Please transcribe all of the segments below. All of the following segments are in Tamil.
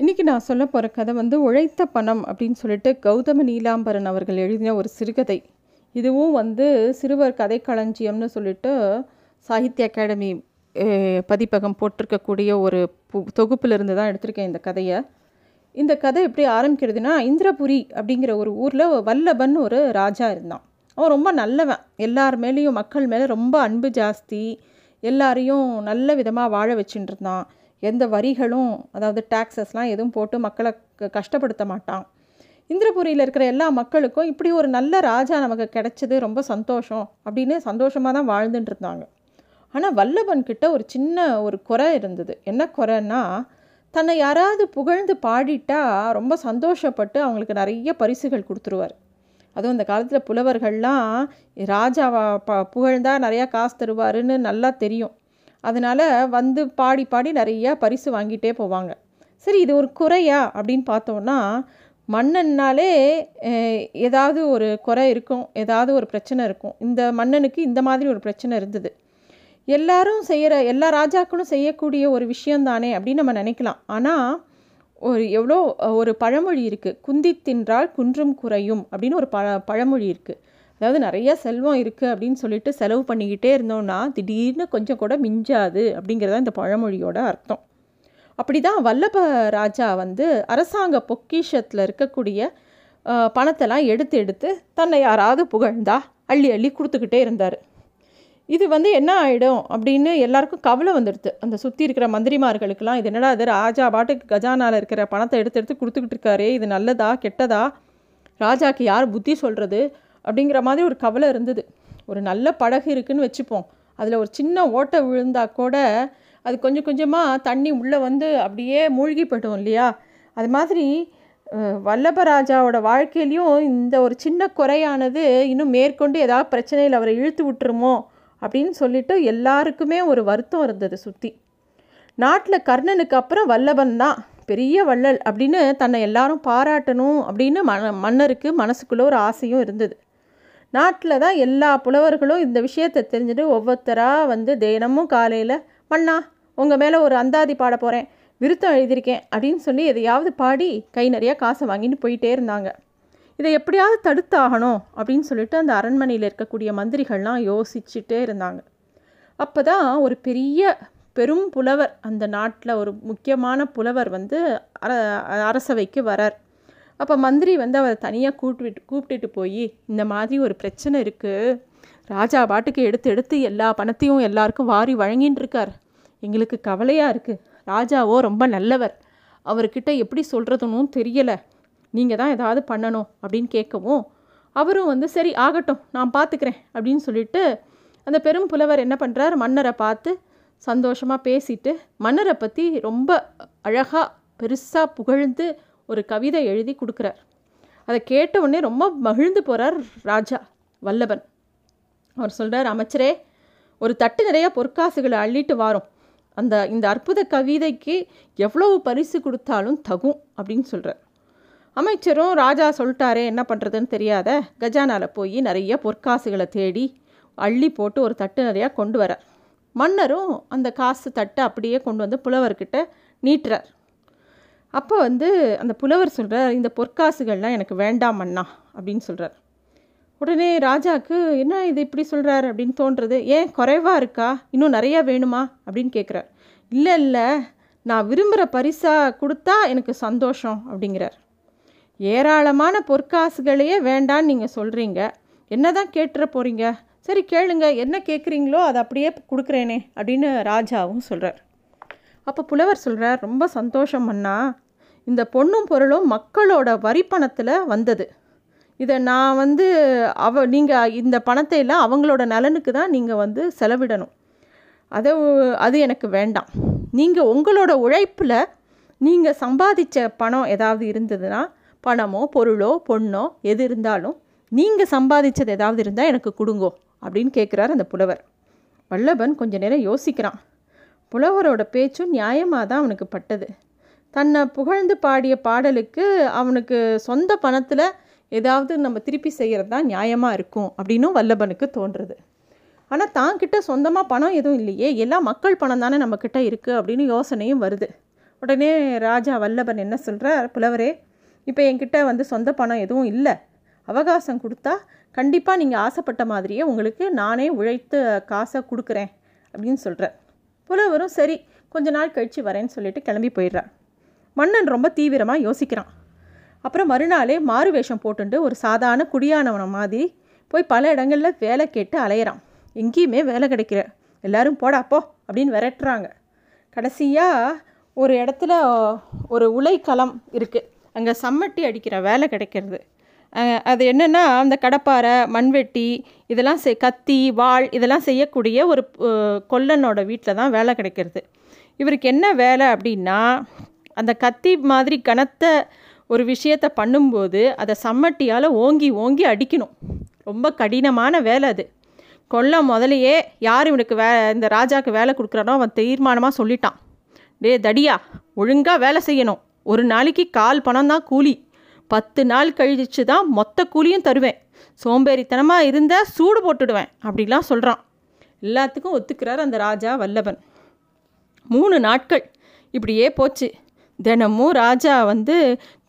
இன்றைக்கி நான் சொல்ல போகிற கதை வந்து உழைத்த பணம் அப்படின்னு சொல்லிட்டு கௌதம நீலாம்பரன் அவர்கள் எழுதின ஒரு சிறுகதை. இதுவும் வந்து சிறுவர் கதை களஞ்சியம்னு சொல்லிட்டு சாகித்ய அகாடமி பதிப்பகம் போட்டிருக்கக்கூடிய ஒரு பு தொகுப்பிலிருந்து தான் எடுத்திருக்கேன் இந்த கதையை. இந்த கதை எப்படி ஆரம்பிக்கிறதுனா இந்திரபுரி அப்படிங்கிற ஒரு ஊரில் வல்லபன் ஒரு ராஜா இருந்தான். அவன் ரொம்ப நல்லவன். எல்லார் மேலேயும் மக்கள் மேலே ரொம்ப அன்பு ஜாஸ்தி. எல்லாரையும் நல்ல விதமாக வாழ வச்சுட்டு இருந்தான். எந்த வரிகளும் அதாவது டேக்ஸஸ்லாம் எதுவும் போட்டு மக்களை க- கஷ்டப்படுத்த மாட்டான். இந்திரபுரியில் இருக்கிற எல்லா மக்களுக்கும் இப்படி ஒரு நல்ல ராஜா நமக்கு கிடைச்சது ரொம்ப சந்தோஷம் அப்படின்னு சந்தோஷமாக தான் வாழ்ந்துட்டு இருந்தாங்க. ஆனால் வல்லபன் கிட்ட ஒரு சின்ன ஒரு குறை இருந்தது. என்ன குறைன்னா தன்னை யாராவது புகழ்ந்து பாடிட்டா ரொம்ப சந்தோஷப்பட்டு அவங்களுக்கு நிறைய பரிசுகள் கொடுத்துருவார். அதுவும் இந்த காலத்தில் புலவர்கள்லாம் ராஜாவை ப புகழ்ந்தால் நிறையா காசு தருவாருன்னு நல்லா தெரியும். அதனால் வந்து பாடி பாடி நிறையா பரிசு வாங்கிட்டே போவாங்க. சரி இது ஒரு குறையா? அப்படின்னு பார்த்தோன்னா மன்னன்னாலே ஏதாவது ஒரு குறை இருக்கும் ஏதாவது ஒரு பிரச்சனை இருக்கும். இந்த மன்னனுக்கு இந்த மாதிரி ஒரு பிரச்சனை இருந்தது. எல்லாரும் செய்கிற எல்லா ராஜாக்களும் செய்யக்கூடிய ஒரு விஷயந்தானே அப்படின்னு நம்ம நினைக்கலாம். ஆனால் ஒரு எவ்வளோ ஒரு பழமொழி இருக்குது குந்தி தின்றால் குன்றும் குறையும் அப்படின்னு ஒரு பழ பழமொழி இருக்குது அதாவது நிறைய செல்வம் இருக்குது அப்படின்னு சொல்லிட்டு செலவு பண்ணிக்கிட்டே இருந்தோம்னா திடீர்னு கொஞ்சம் கூட மிஞ்சாது அப்படிங்கிறதா இந்த பழமொழியோட அர்த்தம். அப்படி தான் வல்லப ராஜா வந்து அரசாங்க பொக்கிஷத்தில் இருக்கக்கூடிய பணத்தெல்லாம் எடுத்து எடுத்து தன்னை யாராவது புகழ்ந்தா அள்ளி அள்ளி கொடுத்துக்கிட்டே இருந்தார். இது வந்து என்ன ஆகிடும் அப்படின்னு எல்லாருக்கும் கவலை வந்துடுது. அந்த சுற்றி இருக்கிற மந்திரிமார்களுக்கெல்லாம் இது என்னடா இது ராஜா பாட்டுக்கு கஜானாவில் இருக்கிற பணத்தை எடுத்து எடுத்து கொடுத்துக்கிட்டு இருக்காரு இது நல்லதா கெட்டதா? ராஜாக்கு யார் புத்தி சொல்கிறது அப்படிங்கிற மாதிரி ஒரு கவலை இருந்தது. ஒரு நல்ல படகு இருக்குதுன்னு வச்சுப்போம். அதில் ஒரு சின்ன ஓட்டை விழுந்தா கூட அது கொஞ்சம் கொஞ்சமாக தண்ணி உள்ளே வந்து அப்படியே மூழ்கி போய்டும் இல்லையா? அது மாதிரி வல்லபராஜாவோட வாழ்க்கையிலையும் இந்த ஒரு சின்ன குறையானது இன்னும் மேற்கொண்டு ஏதாவது பிரச்சனையில் அவரை இழுத்து விட்டுருமோ அப்படின்னு சொல்லிட்டு எல்லாருக்குமே ஒரு வருத்தம் இருந்தது சுற்றி நாட்டில் கர்ணனுக்கு அப்புறம் வல்லபன் தான். பெரிய வள்ளல் அப்படின்னு தன்னை எல்லாரும் பாராட்டணும் அப்படின்னு மன மன்னருக்கு மனசுக்குள்ளே ஒரு ஆசையும் இருந்தது. நாட்டில் தான் எல்லா புலவர்களும் இந்த விஷயத்தை தெரிஞ்சுட்டு ஒவ்வொருத்தராக வந்து தினமும் காலையில் மண்ணா உங்கள் மேலே ஒரு அந்தாதி பாட போகிறேன் விருத்தம் எழுதியிருக்கேன் அப்படின்னு சொல்லி எதையாவது பாடி கை நிறையா காசை வாங்கிட்டு போயிட்டே இருந்தாங்க. இதை எப்படியாவது தடுத்தாகணும் அப்படின்னு சொல்லிட்டு அந்த அரண்மனையில் இருக்கக்கூடிய மந்திரிகள்லாம் யோசிச்சுட்டே இருந்தாங்க. அப்போ தான் ஒரு பெரிய பெரும் புலவர் அந்த நாட்டில் ஒரு முக்கியமான புலவர் வந்து அர அரசவைக்கு வரார். அப்போ மந்திரி வந்து அவரை தனியாக கூப்பிட்டு கூப்பிட்டுட்டு போய் இந்த மாதிரி ஒரு பிரச்சனை இருக்குது ராஜா பாட்டுக்கு எடுத்து எடுத்து எல்லா பணத்தையும் எல்லாருக்கும் வாரி வழங்கின்னு இருக்கார். எங்களுக்கு கவலையாக இருக்குது ராஜாவோ ரொம்ப நல்லவர். அவர்கிட்ட எப்படி சொல்கிறதுன்னு தெரியலை. நீங்கள் தான் ஏதாவது பண்ணணும் அப்படின்னு கேட்கவும் அவரும் வந்து சரி ஆகட்டும் நான் பார்த்துக்கிறேன் அப்படின்னு சொல்லிட்டு அந்த பெரும் புலவர் என்ன பண்ணுறார் மன்னரை பார்த்து சந்தோஷமாக பேசிட்டு மன்னரை பற்றி ரொம்ப அழகாக பெருசாக புகழ்ந்து ஒரு கவிதை எழுதி கொடுக்குறார். அதை கேட்ட உடனே ரொம்ப மகிழ்ந்து போகிறார் ராஜா வல்லபன். அவர் சொல்கிறார் அமைச்சரே ஒரு தட்டு நிறைய பொற்காசுகளை அள்ளிட்டு வாரோம். அந்த இந்த அற்புத கவிதைக்கு எவ்வளவு பரிசு கொடுத்தாலும் தகும் அப்படின்னு சொல்கிறார் அமைச்சரும் ராஜா சொல்லிட்டாரே என்ன பண்ணுறதுன்னு தெரியாத கஜானால போய் நிறைய பொற்காசுகளை தேடி அள்ளி போட்டு ஒரு தட்டு நிறையா கொண்டு வரார் மன்னரும் அந்த காசு தட்டை அப்படியே கொண்டு வந்து புலவர்கிட்ட நீட்டுறார். அப்போ வந்து அந்த புலவர் சொல்கிறார் இந்த பொற்காசுகள்லாம் எனக்கு வேண்டாம் அண்ணா அப்படின்னு சொல்கிறார் உடனே ராஜாவுக்கு என்ன இது இப்படி சொல்கிறார் அப்படின்னு தோன்றது ஏன் குறைவாக இருக்கா? இன்னும் நிறையா வேணுமா? அப்படின்னு கேட்குறார் இல்லை இல்லை நான் விரும்புகிற பரிசாக கொடுத்தா எனக்கு சந்தோஷம் அப்படிங்கிறார். ஏராளமான பொற்காசுகளையே வேண்டான்னு நீங்கள் சொல்கிறீங்க என்ன தான் கேட்டுற போகிறீங்க சரி கேளுங்க. என்ன கேட்குறீங்களோ அதை அப்படியே கொடுக்குறேனே அப்படின்னு ராஜாவும் சொல்கிறார் அப்போ புலவர் சொல்கிறார் ரொம்ப சந்தோஷம் அண்ணா. இந்த பொண்ணும் பொருளும் மக்களோட வரி பணத்தில் வந்தது. இதை நான் வந்து அவ நீங்கள் இந்த பணத்தை எல்லாம் அவங்களோட நலனுக்கு தான் நீங்கள் வந்து செலவிடணும். அதை அது எனக்கு வேண்டாம். நீங்கள் உங்களோட உழைப்பில் நீங்கள் சம்பாதிச்ச பணம் ஏதாவது இருந்ததுன்னா பணமோ பொருளோ பொண்ணோ எது இருந்தாலும் நீங்கள் சம்பாதிச்சது ஏதாவது இருந்தால் எனக்கு கொடுங்கோ அப்படின்னு கேட்குறாரு அந்த புலவர். வல்லபன் கொஞ்ச நேரம் யோசிக்கிறான். புலவரோட பேச்சும் நியாயமாக தான் அவனுக்கு பட்டது. தன்னை புகழ்ந்து பாடிய பாடலுக்கு அவனுக்கு சொந்த பணத்தில் ஏதாவது நம்ம திருப்பி செய்கிறது தான் நியாயமாக இருக்கும் அப்படின்னும் வல்லபனுக்கு தோன்றுறது ஆனால் தான்கிட்ட சொந்தமாக பணம் எதுவும் இல்லையே எல்லாம் மக்கள் பணம் தானே நம்மக்கிட்ட இருக்குது அப்படின்னு யோசனையும் வருது. உடனே ராஜா வல்லபன் என்ன சொல்கிறார் புலவரே இப்போ என்கிட்ட வந்து சொந்த பணம் எதுவும் இல்லை. அவகாசம் கொடுத்தா கண்டிப்பாக நீங்கள் ஆசைப்பட்ட மாதிரியே உங்களுக்கு நானே உழைத்து காசை கொடுக்குறேன் அப்படின்னு சொல்கிறேன் புலவரும் சரி கொஞ்ச நாள் கழித்து வரேன்னு சொல்லிட்டு கிளம்பி போயிடுறார் மன்னன் ரொம்ப தீவிரமாக யோசிக்கிறான். அப்புறம் மறுநாளே மாறு வேஷம் போட்டுண்டு ஒரு சாதாரண குடியானவன மாதிரி போய் பல இடங்களில் வேலை கேட்டு அலையிறான். எங்கேயுமே வேலை கிடைக்கிற எல்லாரும் போடாப்போ அப்படின்னு விரட்டுறாங்க. கடைசியாக ஒரு இடத்துல ஒரு உலைக்களம் இருக்குது அங்கே சம்மட்டி அடிக்கிற வேலை கிடைக்கிறது. அது என்னென்னா அந்த கடப்பாறை மண்வெட்டி இதெல்லாம் செய் கத்தி வாள் இதெல்லாம் செய்யக்கூடிய ஒரு கொல்லனோட வீட்டில் தான் வேலை கிடைக்கிறது. இவருக்கு என்ன வேலை அப்படின்னா அந்த கத்தி மாதிரி கனத்த ஒரு விஷயத்தை பண்ணும்போது அதை சம்மட்டியால் ஓங்கி ஓங்கி அடிக்கணும். ரொம்ப கடினமான வேலை அது. கொல்ல முதலையே யார் இவனுக்கு வே இந்த ராஜாவுக்கு வேலை கொடுக்குறானோ அவன் தீர்மானமாக சொல்லிட்டான். டே தடியா ஒழுங்காக வேலை செய்யணும். ஒரு நாளைக்கு கால் பணம் தான் கூலி. பத்து நாள் கழிச்சு தான் மொத்த கூலியும் தருவேன். சோம்பேறித்தனமாக இருந்தால் சூடு போட்டுடுவேன் அப்படிலாம் சொல்கிறான் எல்லாத்துக்கும் ஒத்துக்கிறார் அந்த ராஜா வல்லபன் மூணு நாட்கள். இப்படியே போச்சு. தினமும் ராஜா வந்து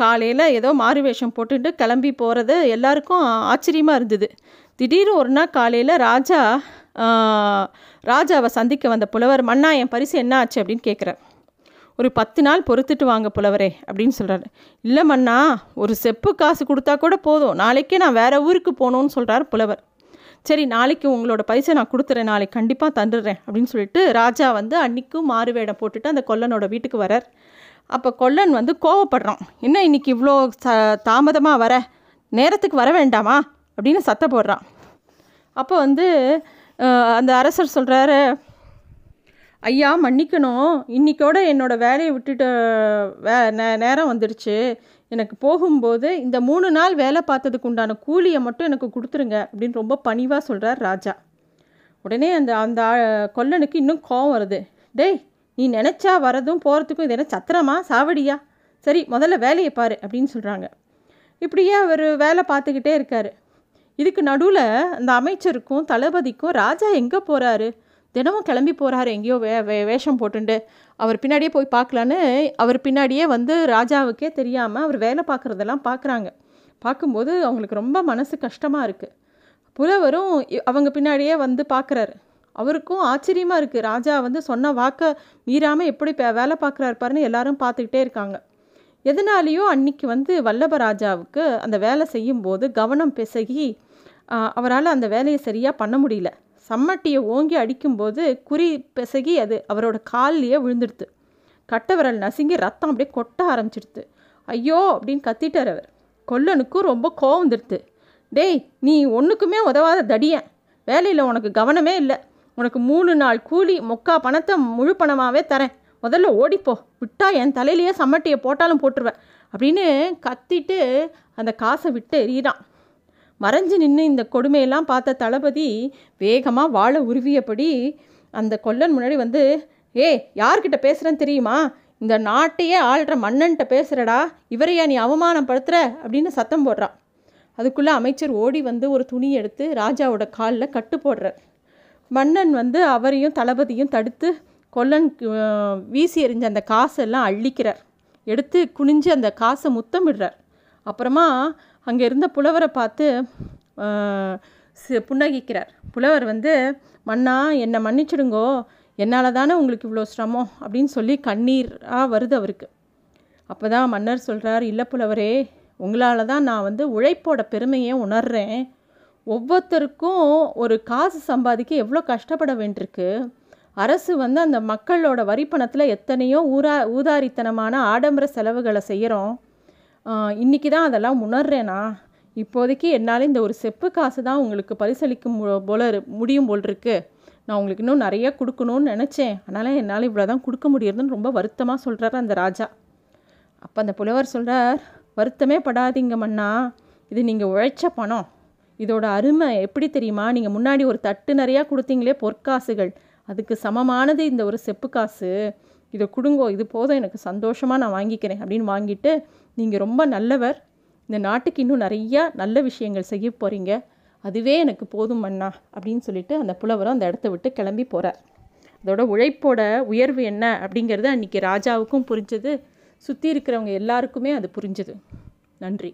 காலையில் ஏதோ மாறு வேஷம் போட்டுட்டு கிளம்பி போகிறது எல்லாருக்கும் ஆச்சரியமாக இருந்தது. திடீர்னு ஒரு நாள் காலையில் ராஜா ராஜாவை சந்திக்க வந்த புலவர் மன்னா என் பரிசு என்ன ஆச்சு? அப்படின்னு கேட்குறார் ஒரு பத்து நாள் பொறுத்துட்டு வாங்க புலவரே அப்படின்னு சொல்கிறாரு இல்லை மன்னா ஒரு செப்பு காசு கொடுத்தா கூட போதும். நாளைக்கே நான் வேறு ஊருக்கு போகணுன்னு சொல்கிறார் புலவர். சரி நாளைக்கு உங்களோட பைசை நான் கொடுத்துறேன். நாளைக்கு கண்டிப்பாக தந்துடுறேன் அப்படின்னு சொல்லிட்டு ராஜா வந்து அன்றைக்கும் மாறு வேடம் போட்டுட்டு அந்த கொல்லனோட வீட்டுக்கு வரார். அப்போ கொல்லன் வந்து கோவப்படுறான். என்ன இன்னைக்கு இவ்வளோ ச தாமதமாக வர? நேரத்துக்கு வர வேண்டாமா? அப்படின்னு சத்த போடுறான். அப்போ வந்து அந்த அரசர் சொல்கிறாரு ஐயா மன்னிக்கணும். இன்றைக்கோட என்னோடய வேலையை விட்டுட்டு வே நே நேரம் வந்துடுச்சு. எனக்கு போகும்போது இந்த மூணு நாள் வேலை பார்த்ததுக்கு உண்டான கூலியை மட்டும் எனக்கு கொடுத்துருங்க அப்படின்னு ரொம்ப பணிவாக சொல்கிறார் ராஜா. உடனே அந்த அந்த கொல்லனுக்கு இன்னும் கோவம் வருது. டேய் நீ நினச்சா வரதும் போகிறதுக்கும் இது என்ன சத்திரமா? சாவடியா? சரி முதல்ல வேலையை பாரு அப்படின்னு சொல்கிறாங்க இப்படியே அவர் வேலை பார்த்துக்கிட்டே இருக்கார். இதுக்கு நடுவில் அந்த அமைச்சருக்கும் தளபதிக்கும் ராஜா எங்கே போகிறாரு தினமும் கிளம்பி போகிறாரு எங்கேயோ வே வே வேஷம் போட்டுண்டு. அவர் பின்னாடியே போய் பார்க்கலான்னு அவர் பின்னாடியே வந்து ராஜாவுக்கே தெரியாமல் அவர் வேலை பார்க்குறதெல்லாம் பார்க்குறாங்க. பார்க்கும்போது அவங்களுக்கு ரொம்ப மனசு கஷ்டமாக இருக்குது புலவரும் அவங்க பின்னாடியே வந்து பார்க்குறாரு. அவருக்கும் ஆச்சரியமாக இருக்குது ராஜா வந்து சொன்ன வாக்கை மீறாமல் எப்படி வேலை பார்க்குறாரு பாருன்னு எல்லாரும் பார்த்துக்கிட்டே இருக்காங்க. எதனாலேயும் அன்னைக்கு வந்து வல்லபராஜாவுக்கு அந்த வேலை செய்யும்போது கவனம் பிசகி அவரால் அந்த வேலையை சரியாக பண்ண முடியல. சம்மட்டியை ஓங்கி அடிக்கும்போது குறி பிசகி அது அவரோட கால்லையே விழுந்துடுது கட்டவரல் நசுங்கி ரத்தம் அப்படியே கொட்ட ஆரம்பிச்சிடுது ஐயோ அப்படின்னு கத்திட்டார் அவர். கொல்லனுக்கும் ரொம்ப கோவம் வந்துடுது டேய் நீ ஒன்றுக்குமே உதவாத தடியன். வேலையில் உனக்கு கவனமே இல்லை. உனக்கு மூணு நாள் கூலி மொக்கா பணத்தை முழு பணமாகவே தரேன். முதல்ல ஓடிப்போ. விட்டா என் தலையிலேயே சம்மட்டியை போட்டாலும் போட்டுருவேன். அப்படின்னு கத்திட்டு அந்த காசை விட்டு எறிகிறான் மறைஞ்சு நின்று இந்த கொடுமையெல்லாம் பார்த்த தளபதி வேகமாக வாழை உருவியபடி அந்த கொல்லன் முன்னாடி வந்து ஏ யார்கிட்ட பேசுகிறேன்னு தெரியுமா? இந்த நாட்டையே ஆள்ற மன்னன்ட்ட பேசுகிறடா இவரையா நீ அவமானப்படுத்துகிற அப்படின்னு சத்தம் போடுறான். அதுக்குள்ளே அமைச்சர் ஓடி வந்து ஒரு துணி எடுத்து ராஜாவோட காலில் கட்டு போடுறார். மன்னன் வந்து அவரையும் தளபதியும் தடுத்து கொல்லன் வீசி எறிஞ்ச அந்த காசெல்லாம் அள்ளிக்கிறார். எடுத்து குனிஞ்சு அந்த காசை முத்தமிடுறார். அப்புறமா அங்கே இருந்த புலவரை பார்த்து புன்னகிக்கிறார். புலவர் வந்து மன்னா என்னை மன்னிச்சிடுங்கோ. என்னால் தானே உங்களுக்கு இவ்வளோ சிரமம்? அப்படின்னு சொல்லி கண்ணீராக வருது அவருக்கு. அப்போ தான் மன்னர் சொல்கிறார் இல்லை புலவரே உங்களால் தான் நான் வந்து உழைப்போட பெருமையை உணர்கிறேன் ஒவ்வொருத்தருக்கும் ஒரு காசு சம்பாதிக்க எவ்வளோ கஷ்டப்பட வேண்டியிருக்கு. அரசு வந்து அந்த மக்களோட வரிப்பணத்தில் எத்தனையோ ஊரா ஊதாரித்தனமான ஆடம்பர செலவுகளை செய்கிறோம் இன்றைக்கி தான் அதெல்லாம் உணர்றேனா? இப்போதைக்கு என்னால் இந்த ஒரு செப்பு காசு தான் உங்களுக்கு பரிசளிக்கும் போல முடியும் போல் இருக்கு நான் உங்களுக்கு இன்னும் நிறைய கொடுக்கணும்னு நினச்சேன். அதனால் என்னால் இவ்வளோ தான் கொடுக்க முடியறதுன்னு ரொம்ப வருத்தமாக சொல்கிறார் அந்த ராஜா. அப்போ அந்த புலவர் சொல்கிறார் வருத்தமே படாதீங்க மண்ணா இது நீங்கள் உழைச்ச பணம். இதோட அருமை எப்படி தெரியுமா? நீங்கள் முன்னாடி ஒரு தட்டு நிறையா கொடுத்தீங்களே பொற்காசுகள். அதுக்கு சமமானது இந்த ஒரு செப்பு காசு. இதை கொடுங்கோ. இது போதும். எனக்கு சந்தோஷமாக நான் வாங்கிக்கிறேன். அப்படின்னு வாங்கிட்டு நீங்கள் ரொம்ப நல்லவர். இந்த நாட்டுக்கு இன்னும் நிறையா நல்ல விஷயங்கள் செய்ய போகிறீங்க அதுவே எனக்கு போதும் அண்ணா அப்படின்னு சொல்லிட்டு அந்த புலவரும் அந்த இடத்த விட்டு கிளம்பி போகிறார் அதோட உழைப்போட உயர்வு என்ன அப்படிங்கிறது அன்றைக்கி ராஜாவுக்கும் புரிஞ்சது. சுற்றி இருக்கிறவங்க எல்லாருக்குமே அது புரிஞ்சுது. நன்றி.